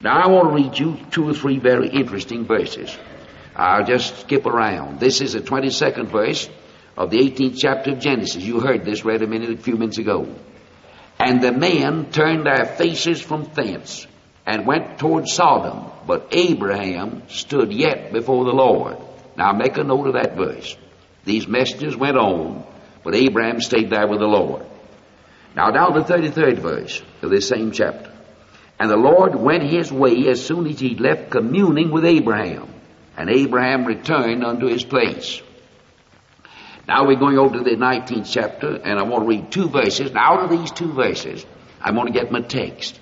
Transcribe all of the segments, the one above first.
Now I want to read you two or three very interesting verses. I'll just skip around. This is the 22nd verse of the 18th chapter of Genesis. You heard this read a minute, a few minutes ago. And the men turned their faces from thence and went toward Sodom, but Abraham stood yet before the Lord. Now make a note of that verse. These messengers went on, but Abraham stayed there with the Lord. Now down to the 33rd verse of this same chapter. And the Lord went his way as soon as he left communing with Abraham. And Abraham returned unto his place. Now we're going over to the 19th chapter, and I want to read two verses. Now, out of these two verses, I want to get my text.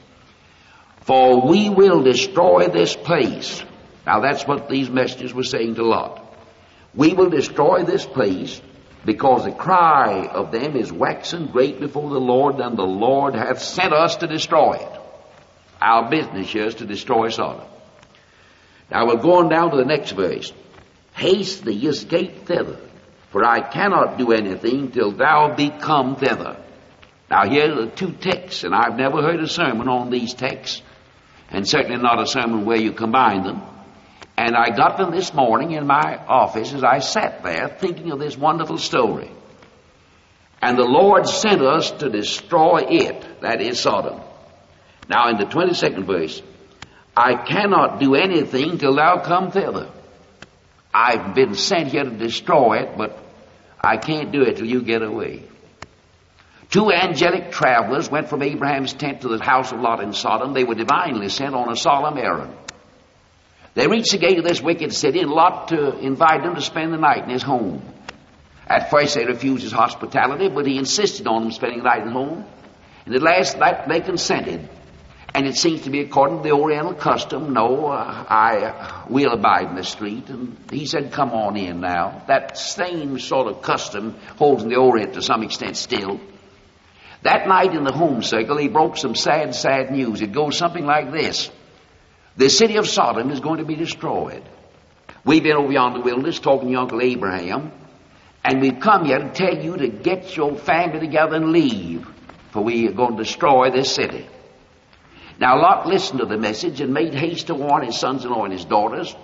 For we will destroy this place. Now that's what these messages were saying to Lot. We will destroy this place because the cry of them is waxen great before the Lord, and the Lord hath sent us to destroy it. Our business here is to destroy Sodom. Now we're going down to the next verse. Haste thee, escape thither, for I cannot do anything till thou be come thither. Now here are the two texts, and I've never heard a sermon on these texts, and certainly not a sermon where you combine them. And I got them this morning in my office as I sat there thinking of this wonderful story. And the Lord sent us to destroy it, that is Sodom. Now in the 22nd verse, I cannot do anything till thou come thither. I've been sent here to destroy it, but I can't do it till you get away. Two angelic travelers went from Abraham's tent to the house of Lot in Sodom. They were divinely sent on a solemn errand. They reached the gate of this wicked city, and Lot uh, to invite them to spend the night in his home. At first they refused his hospitality, but he insisted on them spending the night at home. And at last they consented. And it seems to be according to the Oriental custom, no, uh, I will abide in the street. And he said, come on in now. That same sort of custom holds in the Orient to some extent still. That night in the home circle, he broke some sad, sad news. It goes something like this. The city of Sodom is going to be destroyed. We've been over yonder wilderness talking to Uncle Abraham, and we've come here to tell you to get your family together and leave, for we are going to destroy this city. Now Lot listened to the message and made haste to warn his sons-in-law and his daughters.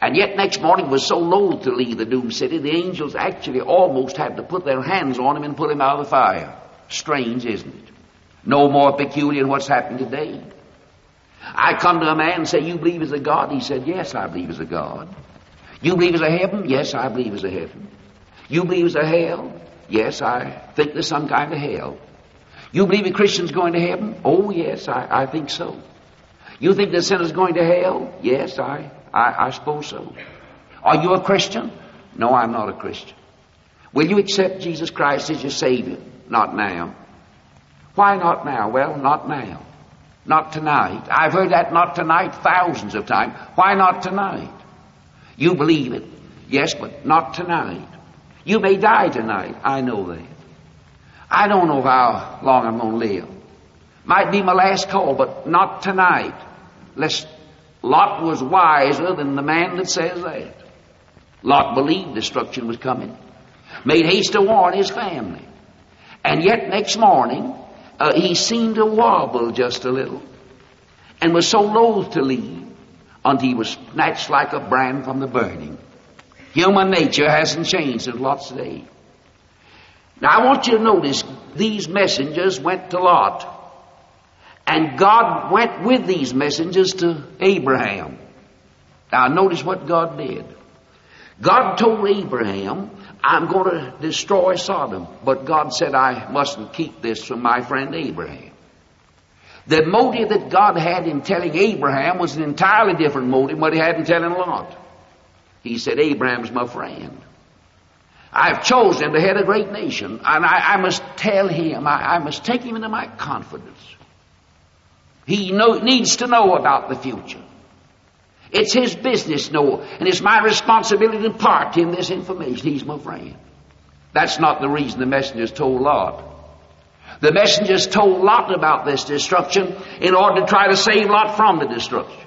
And yet next morning was so loath to leave the doomed city, the angels actually almost had to put their hands on him and pull him out of the fire. Strange, isn't it? No more peculiar than what's happened today. I come to a man and say, you believe as a God? He said, yes, I believe as a God. You believe as a heaven? Yes, I believe as a heaven. You believe as a hell? Yes, I think there's some kind of hell. You believe a Christian's going to heaven? Oh, yes, I, I think so. You think the sinner's going to hell? Yes, I, I, I suppose so. Are you a Christian? No, I'm not a Christian. Will you accept Jesus Christ as your Savior? Not now. Why not now? Well, not now. Not tonight. I've heard that not tonight thousands of times. Why not tonight? You believe it. Yes, but not tonight. You may die tonight. I know that. I don't know how long I'm going to live. Might be my last call, but not tonight. Lest Lot was wiser than the man that says that. Lot believed destruction was coming. Made haste to warn his family. And yet next morning, uh, he seemed to wobble just a little and was so loath to leave until he was snatched like a brand from the burning. Human nature hasn't changed since Lot's day. Now I want you to notice these messengers went to Lot. And God went with these messengers to Abraham. Now notice what God did. God told Abraham, I'm going to destroy Sodom. But God said, I mustn't keep this from my friend Abraham. The motive that God had in telling Abraham was an entirely different motive than what he had in telling Lot. He said, Abraham's my friend. I've chosen to head a great nation, and I, I must tell him, I, I, must take him into my confidence. He know, needs to know about the future. It's his business know, and it's my responsibility to impart him this information. He's my friend. That's not the reason the messengers told Lot. The messengers told Lot about this destruction in order to try to save Lot from the destruction.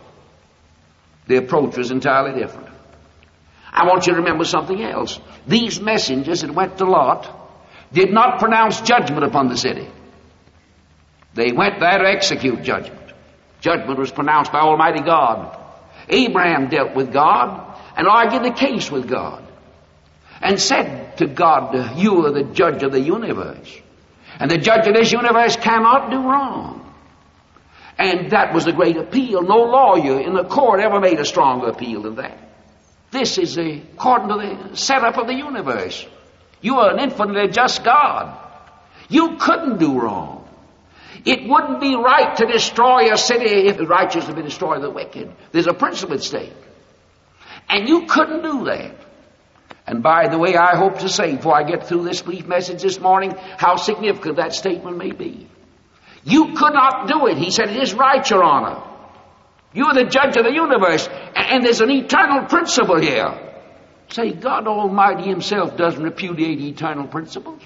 The approach was entirely different. I want you to remember something else. These messengers that went to Lot did not pronounce judgment upon the city. They went there to execute judgment. Judgment was pronounced by Almighty God. Abraham dealt with God and argued the case with God and said to God, You are the judge of the universe. And the judge of this universe cannot do wrong. And that was the great appeal. No lawyer in the court ever made a stronger appeal than that. This is according to the setup of the universe. You are an infinitely just God. You couldn't do wrong. It wouldn't be right to destroy a city if the righteous had been destroy the wicked. There's a principle at stake. And you couldn't do that. And by the way, I hope to say before I get through this brief message this morning how significant that statement may be. You could not do it. He said, It is right, Your Honor. You are the judge of the universe, and there's an eternal principle here. Say, God Almighty Himself doesn't repudiate eternal principles.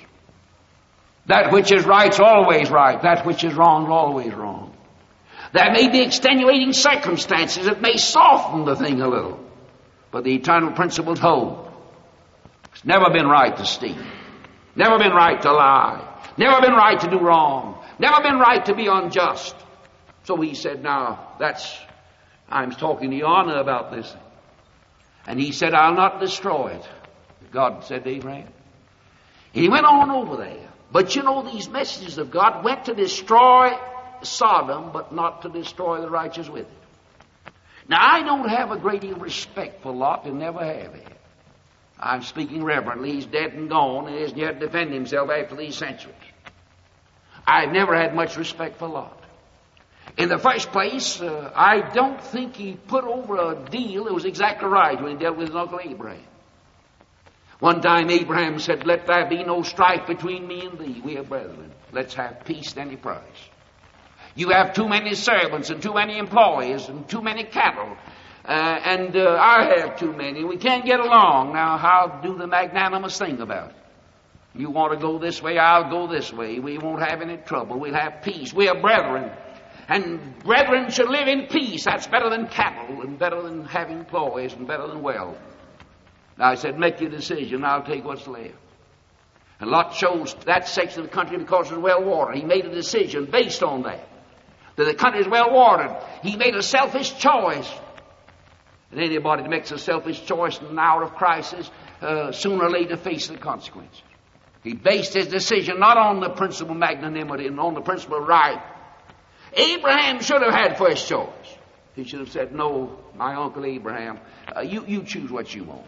That which is right is always right. That which is wrong is always wrong. There may be extenuating circumstances that may soften the thing a little, but the eternal principles hold. It's never been right to steal. Never been right to lie. Never been right to do wrong. Never been right to be unjust. So he said, now that's, I'm talking to honor about this. And he said, I'll not destroy it. God said to Abraham. He went on over there. But you know, these messages of God went to destroy Sodom, but not to destroy the righteous with it. Now, I don't have a great deal of respect for Lot and never have had. I'm speaking reverently. He's dead and gone and hasn't yet defended himself after these centuries. I've never had much respect for Lot. In the first place, uh, I don't think he put over a deal that was exactly right when he dealt with his uncle Abraham. One time Abraham said, Let there be no strife between me and thee. We are brethren. Let's have peace at any price. You have too many servants and too many employees and too many cattle. Uh, and uh, I have too many. We can't get along. Now, how do the magnanimous thing about it? You want to go this way, I'll go this way. We won't have any trouble. We'll have peace. We are brethren. And brethren should live in peace. That's better than cattle and better than having ploys, and better than wealth. Now I said, make your decision. I'll take what's left. And Lot chose that section of the country because it was well watered. He made a decision based on that. That the country is well watered. He made a selfish choice. And anybody that makes a selfish choice in an hour of crisis, uh, sooner or later faces the consequences. He based his decision not on the principle of magnanimity and on the principle of right, Abraham should have had first choice. He should have said, No, my uncle Abraham, uh, you, you choose what you want.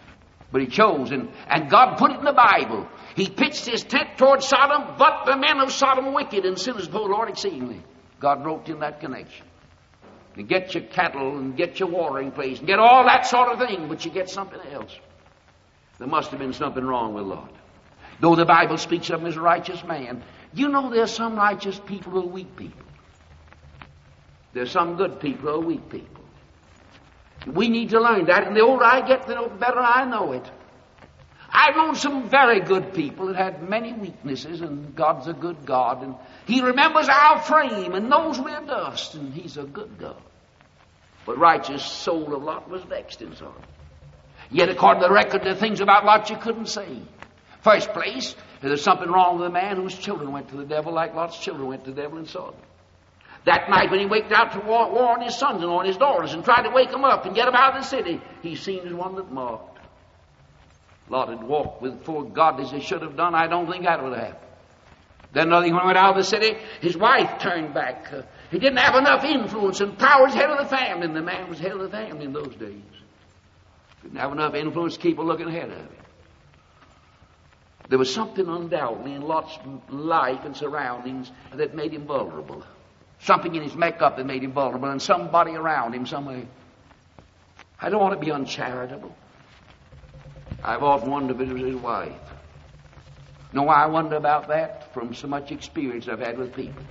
But he chose, and, and God put it in the Bible. He pitched his tent toward Sodom, but the men of Sodom wicked and sinners before the Lord exceedingly. God wrote in that connection. Get your cattle and get your watering place and get all that sort of thing, but you get something else. There must have been something wrong with Lot. Though the Bible speaks of him as a righteous man, you know there's some righteous people who are weak people. There's some good people or weak people. We need to learn that, and the older I get, the better I know it. I've known some very good people that had many weaknesses, and God's a good God, and He remembers our frame and knows we're dust, and He's a good God. But righteous soul of Lot was vexed in sorrow. Yet, according to the record, there are things about Lot you couldn't say. First place, there's something wrong with a man whose children went to the devil like Lot's children went to the devil and saw them. That night when he waked out to war, warn his sons and warn his daughters and tried to wake them up and get them out of the city, he as one that mocked. Lot had walked with poor God as he should have done. I don't think that would have. Then when he went out of the city, his wife turned back. Uh, he didn't have enough influence and power as head of the family, and the man was head of the family in those days. Didn't have enough influence to keep her looking ahead of him. There was something undoubtedly in Lot's life and surroundings that made him vulnerable. Something in his makeup that made him vulnerable, and somebody around him somewhere. I don't want to be uncharitable. I've often wondered if it was his wife. know why I wonder about that? From so much experience I've had with people.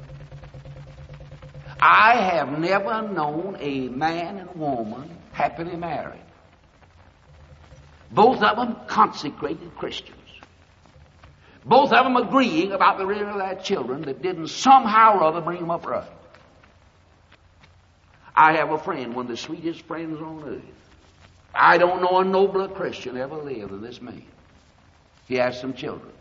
I have never known a man and woman happily married. Both of them consecrated Christians. Both of them agreeing about the rearing of their children that didn't somehow or other bring them up right. I have a friend, one of the sweetest friends on earth. I don't know a nobler Christian ever lived than this man. He has some children.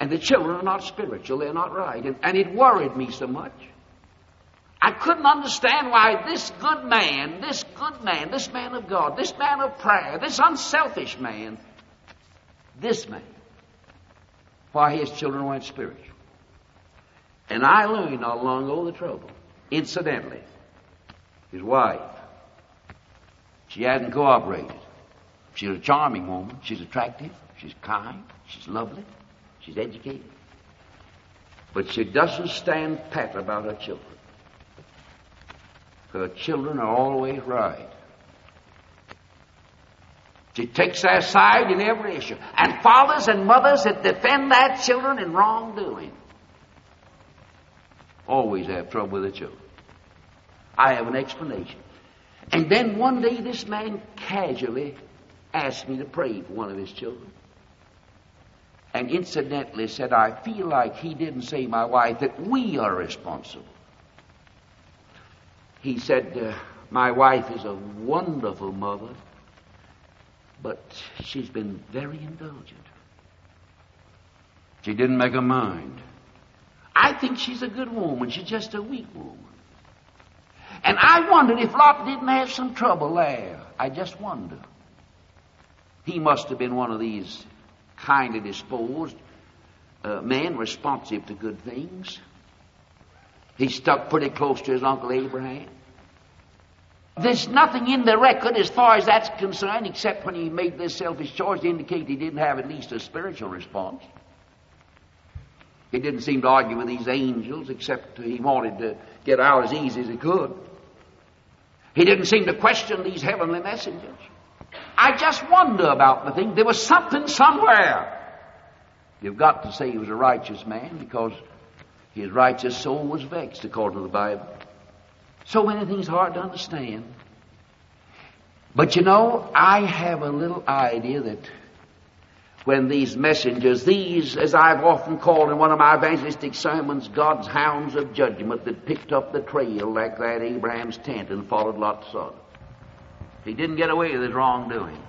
And the children are not spiritual, they're not right. And, and it worried me so much. I couldn't understand why this good man, this good man, this man of God, this man of prayer, this unselfish man, this man, why his children weren't spiritual. And I learned not long ago the trouble. Incidentally, his wife, she hadn't cooperated. She's a charming woman. She's attractive. She's kind. She's lovely. She's educated. But she doesn't stand pat about her children. Her children are always right. She takes their side in every issue. And fathers and mothers that defend their children in wrongdoing always have trouble with their children. I have an explanation. And then one day this man casually asked me to pray for one of his children. And incidentally said, I feel like he didn't say, my wife, that we are responsible. He said, uh, My wife is a wonderful mother, but she's been very indulgent. She didn't make her mind. I think she's a good woman. She's just a weak woman. And I wondered if Lot didn't have some trouble there. I just wonder. He must have been one of these kindly disposed uh, men, responsive to good things. He stuck pretty close to his Uncle Abraham. There's nothing in the record as far as that's concerned, except when he made this selfish choice to indicate he didn't have at least a spiritual response. He didn't seem to argue with these angels, except he wanted to get out as easy as he could. He didn't seem to question these heavenly messengers. I just wonder about the thing. There was something somewhere. You've got to say he was a righteous man because his righteous soul was vexed, according to the Bible. So many things hard to understand. But you know, I have a little idea that when these messengers, these, as I've often called in one of my evangelistic sermons, God's hounds of judgment that picked up the trail like that Abraham's tent and followed Lot's son. He didn't get away with his wrongdoing.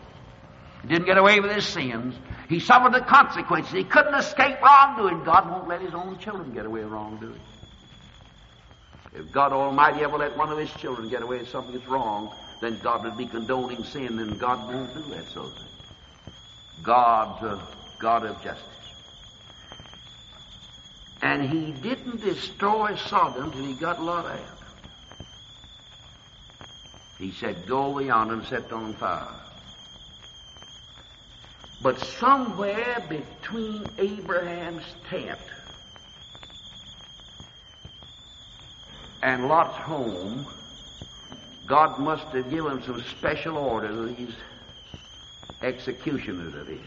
He didn't get away with his sins. He suffered the consequences. He couldn't escape wrongdoing. God won't let his own children get away with wrongdoing. If God Almighty ever let one of his children get away with something that's wrong, then God would be condoning sin, and God won't do that sort of thing. God's a uh, God of justice. And he didn't destroy Sodom till he got Lot out. He said, Go over yonder and set on fire. But somewhere between Abraham's tent and Lot's home, God must have given some special order to these executioners of his.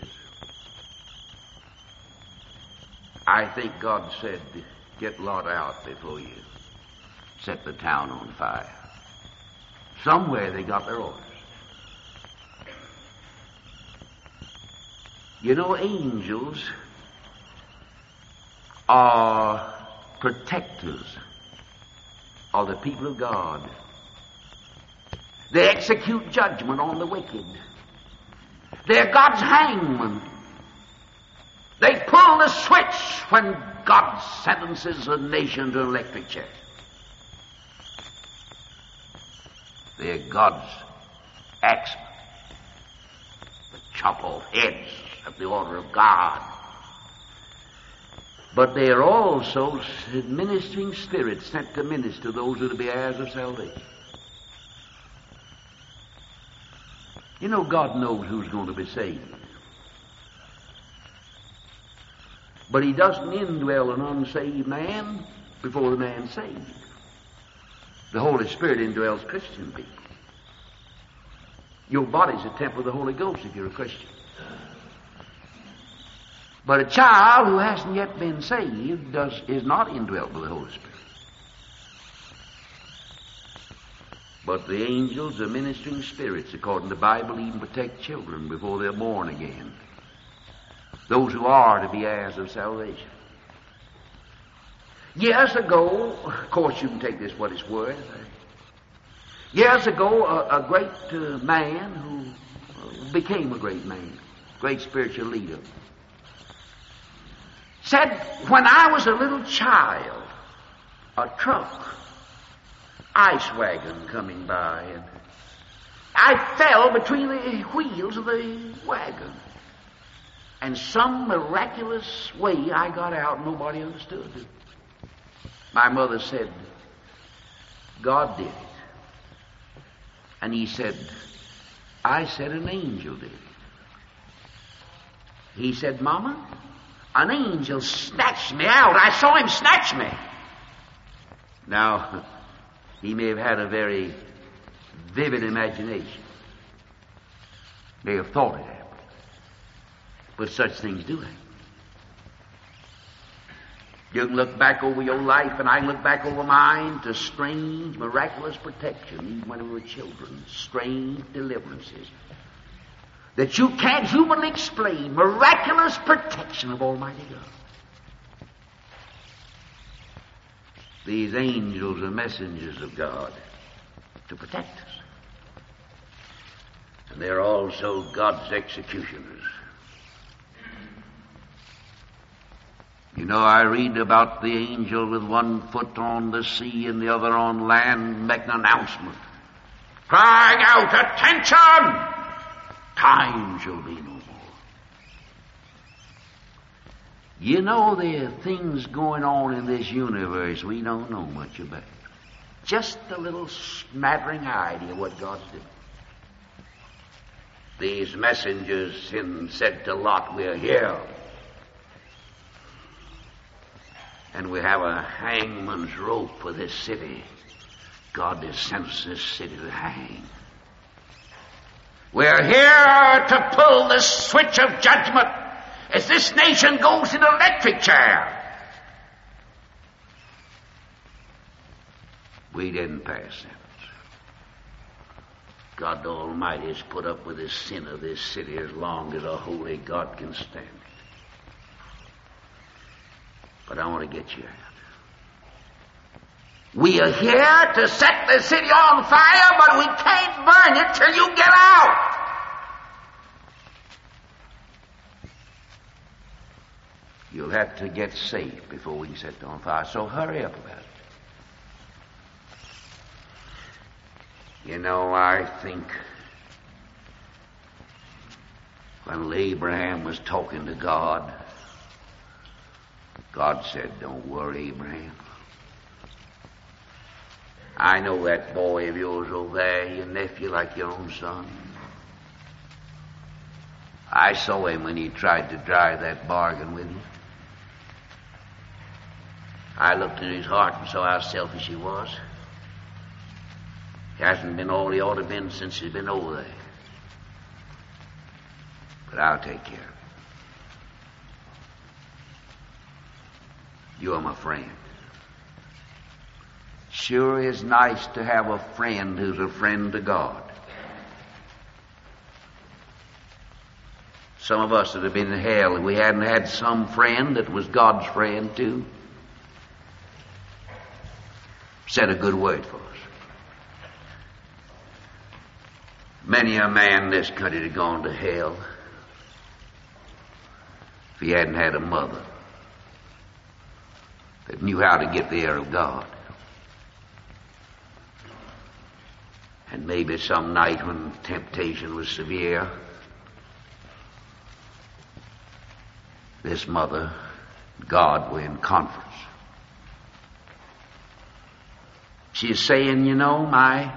I think God said, Get Lot out before you set the town on fire. Somewhere they got their orders. You know, angels are protectors of the people of God. They execute judgment on the wicked. They're God's hangman. They pull the switch when God sentences a nation to electric chair. They're God's axemen. The chop off heads of the order of God. But they are also ministering spirits sent to minister those who are to be heirs of salvation. You know, God knows who's going to be saved. But He doesn't indwell an unsaved man before the man's saved. The Holy Spirit indwells Christian people. Your body's a temple of the Holy Ghost if you're a Christian. But a child who hasn't yet been saved does, is not indwelt by the Holy Spirit. But the angels are ministering spirits, according to the Bible, even protect children before they're born again. Those who are to be heirs of salvation. Years ago, of course you can take this what it's worth. Years ago, a, a great uh, man who became a great man, great spiritual leader, said, when I was a little child, a truck ice wagon coming by, and I fell between the wheels of the wagon. And some miraculous way I got out, nobody understood it. My mother said, God did it. And he said, I said an angel did it. He said, Mama, an angel snatched me out. I saw him snatch me. Now, he may have had a very vivid imagination. May have thought it happened. But such things do happen. You can look back over your life, and I can look back over mine to strange, miraculous protection, even when we were children, strange deliverances that you can't humanly explain, miraculous protection of Almighty God. These angels are messengers of God to protect us. And they're also God's executioners. You know, I read about the angel with one foot on the sea and the other on land making an announcement, crying out, Attention! Time shall be no more. You know, there are things going on in this universe we don't know much about. Just a little smattering idea what God's doing. These messengers said to Lot, We're here. And we have a hangman's rope for this city. God has sent this city to hang. We're here to pull the switch of judgment as this nation goes in electric chair. We didn't pass sentence. God Almighty has put up with the sin of this city as long as a holy God can stand it. But I want to get you out. We are here to set the city on fire, but we can't burn it till you get out. You'll have to get safe before we can set it on fire, so hurry up about it. You know, I think when Abraham was talking to God, God said, Don't worry, Abraham. I know that boy of yours over there, your nephew like your own son. I saw him when he tried to drive that bargain with you. I looked at his heart and saw how selfish he was. He hasn't been all he ought to have been since he's been over there. But I'll take care of him. You are my friend. Sure is nice to have a friend who's a friend to God. Some of us that have been in hell, if we hadn't had some friend that was God's friend too, said a good word for us. Many a man in this country had gone to hell if he hadn't had a mother that knew how to get the air of God. And maybe some night when temptation was severe, this mother, God, were in conference. She's saying, you know, my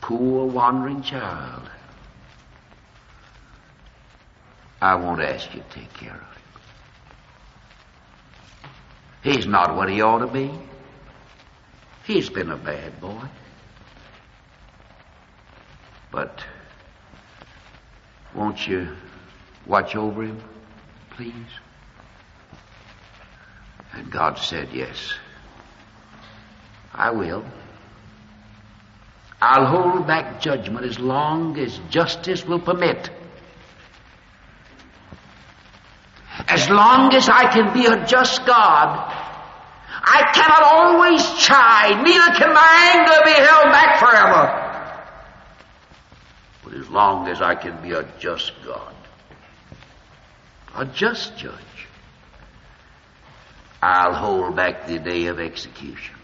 poor wandering child, I won't ask you to take care of him. He's not what he ought to be. He's been a bad boy. But won't you watch over him, please? And God said, Yes, I will. I'll hold back judgment as long as justice will permit. As long as I can be a just God, I cannot always chide, neither can my anger be held back forever long as I can be a just God, a just judge, I'll hold back the day of execution.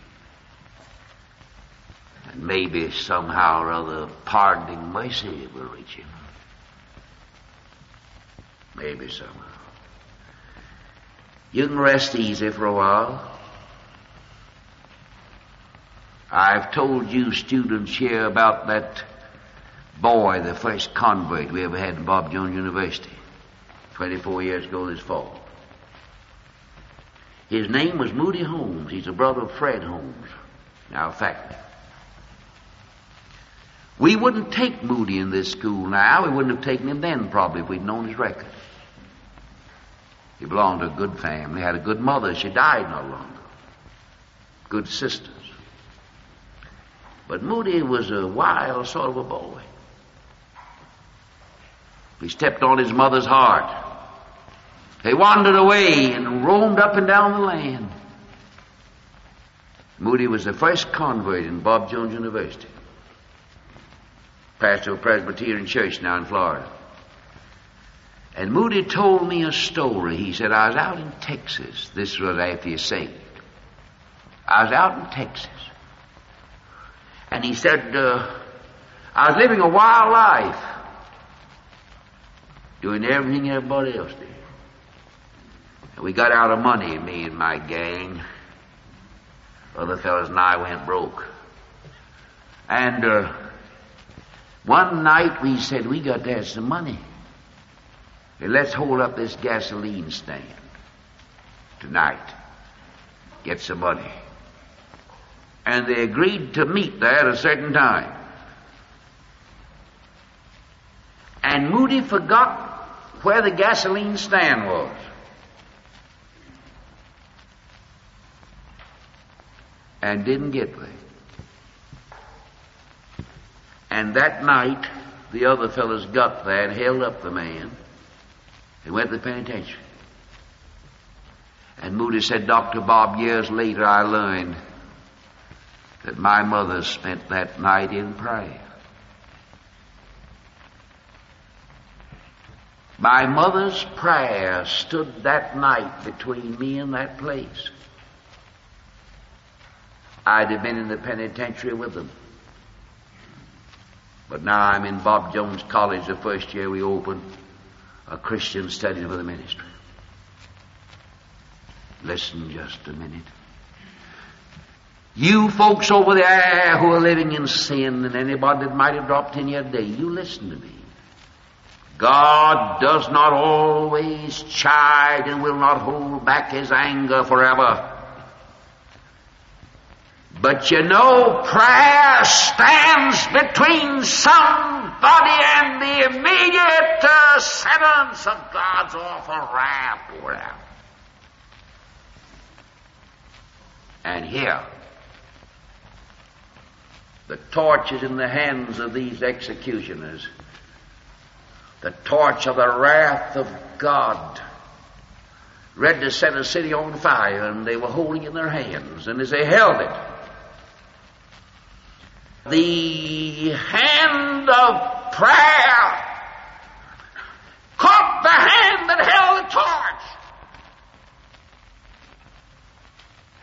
And maybe somehow or other pardoning mercy will reach him. Maybe somehow. You can rest easy for a while. I've told you students here about that boy, the first convert we ever had in Bob Jones University, 24 years ago this fall. His name was Moody Holmes. He's a brother of Fred Holmes, now faculty. We wouldn't take Moody in this school now. We wouldn't have taken him then, probably, if we'd known his record. He belonged to a good family, had a good mother. She died not long ago. Good sisters. But Moody was a wild sort of a boy. He stepped on his mother's heart. They wandered away and roamed up and down the land. Moody was the first convert in Bob Jones University. Pastor of a Presbyterian church now in Florida. And Moody told me a story. He said, I was out in Texas. This was after he saved. I was out in Texas. And he said, uh, I was living a wild life, doing everything everybody else did. And we got out of money, me and my gang. Other fellows and I went broke. And uh, one night we said, we got to have some money. And let's hold up this gasoline stand tonight. Get some money. And they agreed to meet there at a certain time. And Moody forgot where the gasoline stand was. and didn't get there. And that night, the other fellows got there and held up the man and went to the penitentiary. And Moody said, Dr. Bob, years later I learned that my mother spent that night in prayer. My mother's prayer stood that night between me and that place. I'd have been in the penitentiary with them. But now I'm in Bob Jones College, the first year we opened a Christian study for the ministry. Listen just a minute. You folks over there who are living in sin and anybody that might have dropped in your day, you listen to me. God does not always chide and will not hold back his anger forever. But you know, prayer stands between somebody and the immediate uh, sentence of God's awful wrath poured out. And here, the torch is in the hands of these executioners. The torch of the wrath of God ready to set a city on fire, and they were holding in their hands. And as they held it, the hand of prayer caught the hand that held the torch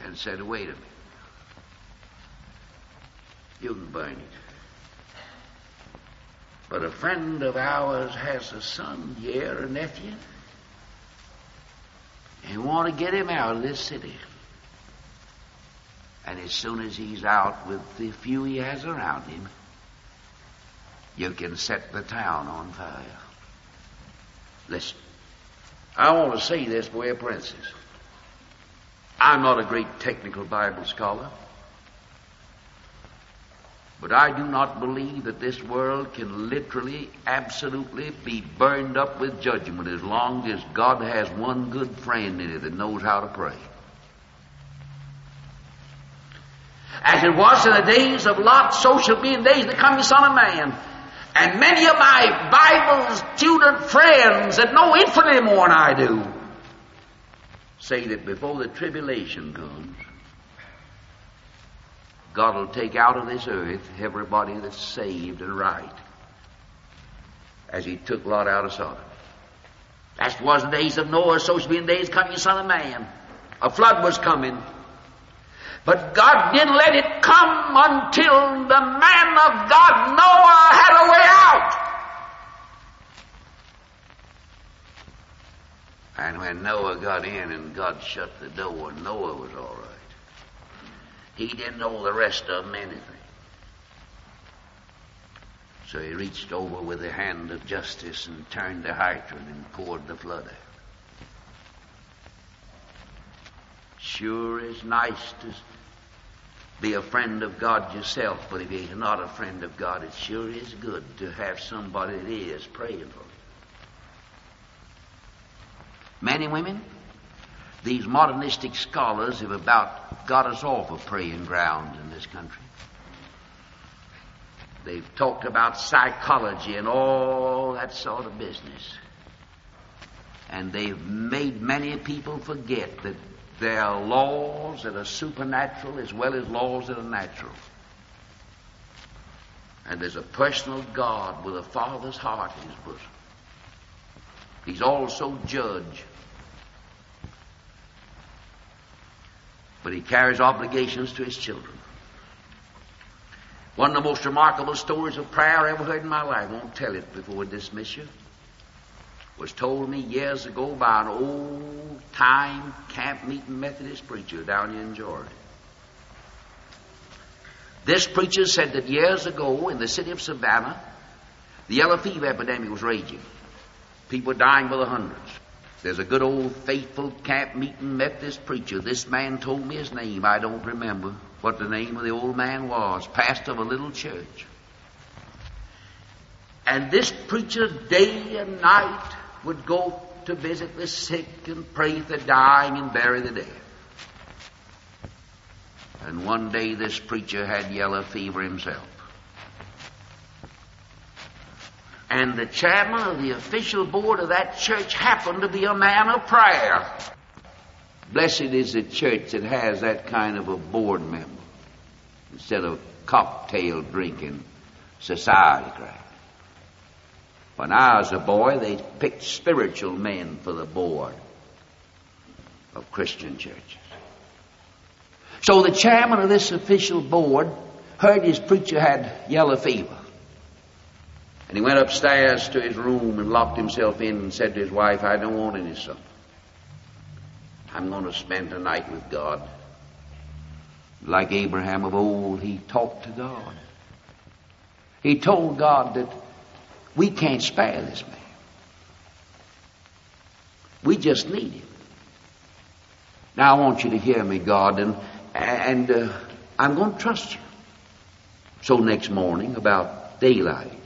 and said, Wait a minute. You can burn it. But a friend of ours has a son here, a nephew, and want to get him out of this city. And as soon as he's out with the few he has around him, you can set the town on fire. Listen, I want to say this of parenthesis. I'm not a great technical Bible scholar, but I do not believe that this world can literally, absolutely be burned up with judgment as long as God has one good friend in it that knows how to pray. As it was in the days of Lot, so shall be in the days of the coming Son of Man. And many of my Bible student friends that know infinitely more than I do say that before the tribulation comes, God will take out of this earth everybody that's saved and right, as He took Lot out of Sodom. That was the days of Noah, so shall be in the days coming, Son of Man. A flood was coming. But God didn't let it come until the man of God, Noah, had a way out. And when Noah got in and God shut the door, Noah was all right. He didn't know the rest of them anything. So he reached over with the hand of justice and turned the hydrant and poured the flood out. Sure is nice to be a friend of God yourself, but if you're not a friend of God, it sure is good to have somebody that is praying for you. Men and women, these modernistic scholars have about got us off of praying ground in this country. They've talked about psychology and all that sort of business. And they've made many people forget that there are laws that are supernatural as well as laws that are natural. And there's a personal God with a father's heart in his bosom. He's also judge. But he carries obligations to his children. One of the most remarkable stories of prayer I ever heard in my life, I won't tell it before I dismiss you, was told me years ago by an old time camp meeting Methodist preacher down in Georgia. This preacher said that years ago in the city of Savannah, the yellow fever epidemic was raging. People dying by the hundreds. There's a good old faithful camp meeting Methodist preacher. This man told me his name. I don't remember what the name of the old man was. Pastor of a little church. And this preacher day and night would go to visit the sick and pray for the dying and bury the dead. And one day this preacher had yellow fever himself. And the chairman of the official board of that church happened to be a man of prayer. Blessed is the church that has that kind of a board member instead of cocktail drinking society crowd. When I was a boy, they picked spiritual men for the board of Christian churches. So the chairman of this official board heard his preacher had yellow fever. And he went upstairs to his room and locked himself in and said to his wife, I don't want any supper. I'm going to spend the night with God. Like Abraham of old, he talked to God. He told God that we can't spare this man. We just need him. Now I want you to hear me, God, and and uh, I'm going to trust you. So next morning, about daylight,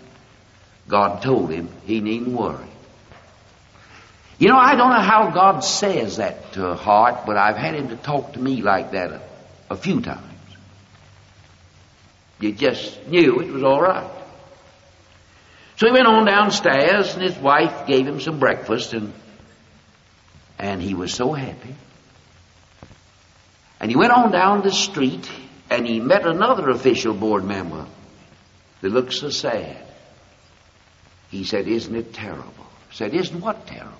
God told him he needn't worry. You know, I don't know how God says that to a heart, but I've had him to talk to me like that a, a few times. You just knew it was all right. So he went on downstairs, and his wife gave him some breakfast, and and he was so happy. And he went on down the street, and he met another official board member that looked so sad. He said, "Isn't it terrible?" said, "Isn't what terrible?"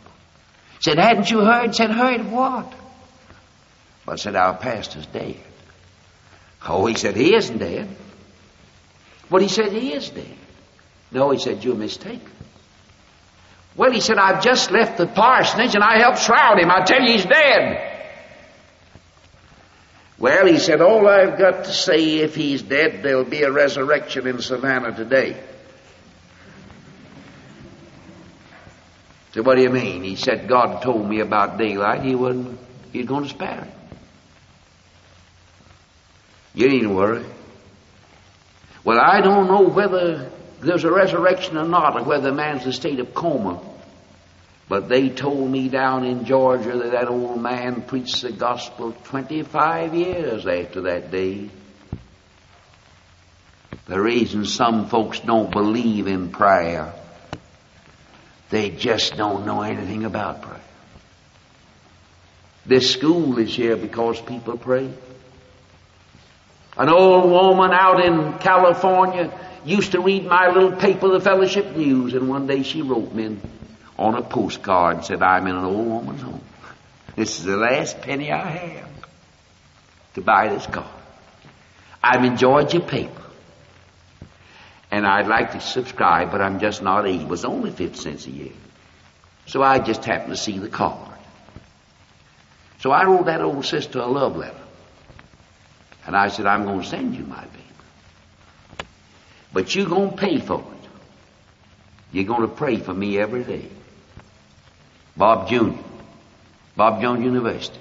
said, "Hadn't you heard?" said, "Heard what?" But said, "Our pastor's dead." Oh, he said, "He isn't dead." But he said, "He is dead." No, he said, you're mistaken. Well, he said, I've just left the parsonage and I helped shroud him. I tell you, he's dead. Well, he said, all I've got to say, if he's dead, there'll be a resurrection in Savannah today. So what do you mean? He said, God told me about daylight. He wasn't, he's going to spare it. You needn't worry. Well, I don't know whether there's a resurrection or not, or whether man's in a state of coma. But they told me down in Georgia that that old man preached the gospel 25 years after that day. The reason some folks don't believe in prayer, they just don't know anything about prayer. This school is here because people pray. An old woman out in California used to read my little paper, the Fellowship News, and one day she wrote me on a postcard and said, I'm in an old woman's home. This is the last penny I have. to buy this car. I've enjoyed your paper. And I'd like to subscribe, but I'm just not able. It was only 50 cents a year. So I just happened to see the card. So I wrote that old sister a love letter. And I said, I'm going to send you my paper. But you're going to pay for it. You're going to pray for me every day. Bob Jr. Bob Jones University.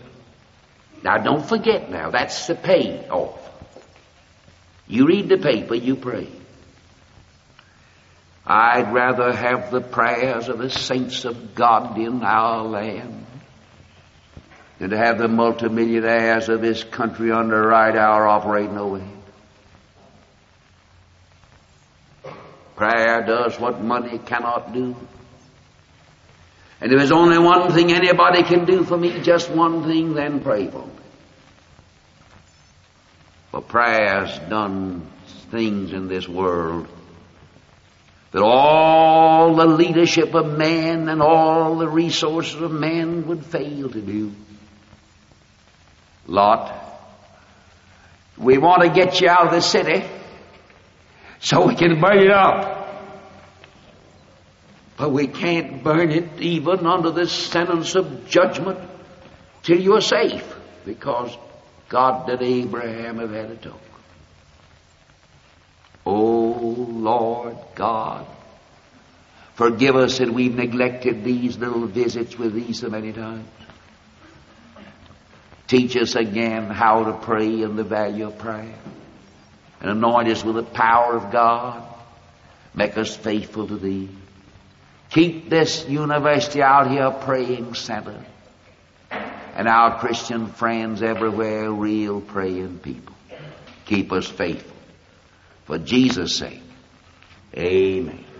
Now don't forget now, that's the pay off. You read the paper, you pray. I'd rather have the prayers of the saints of God in our land than to have the multimillionaires of this country right hour operating over here. Prayer does what money cannot do. And if there's only one thing anybody can do for me, just one thing, then pray for me. For prayer's done things in this world that all the leadership of man and all the resources of man would fail to do. Lot, we want to get you out of the city so we can burn it up. But we can't burn it even under the sentence of judgment till you're safe because God did Abraham have had a talk. Oh Lord God, forgive us that we've neglected these little visits with thee so many times. Teach us again how to pray and the value of prayer. And anoint us with the power of God. Make us faithful to thee. Keep this university out here praying center. And our Christian friends everywhere, real praying people. Keep us faithful. For Jesus' sake. Amen.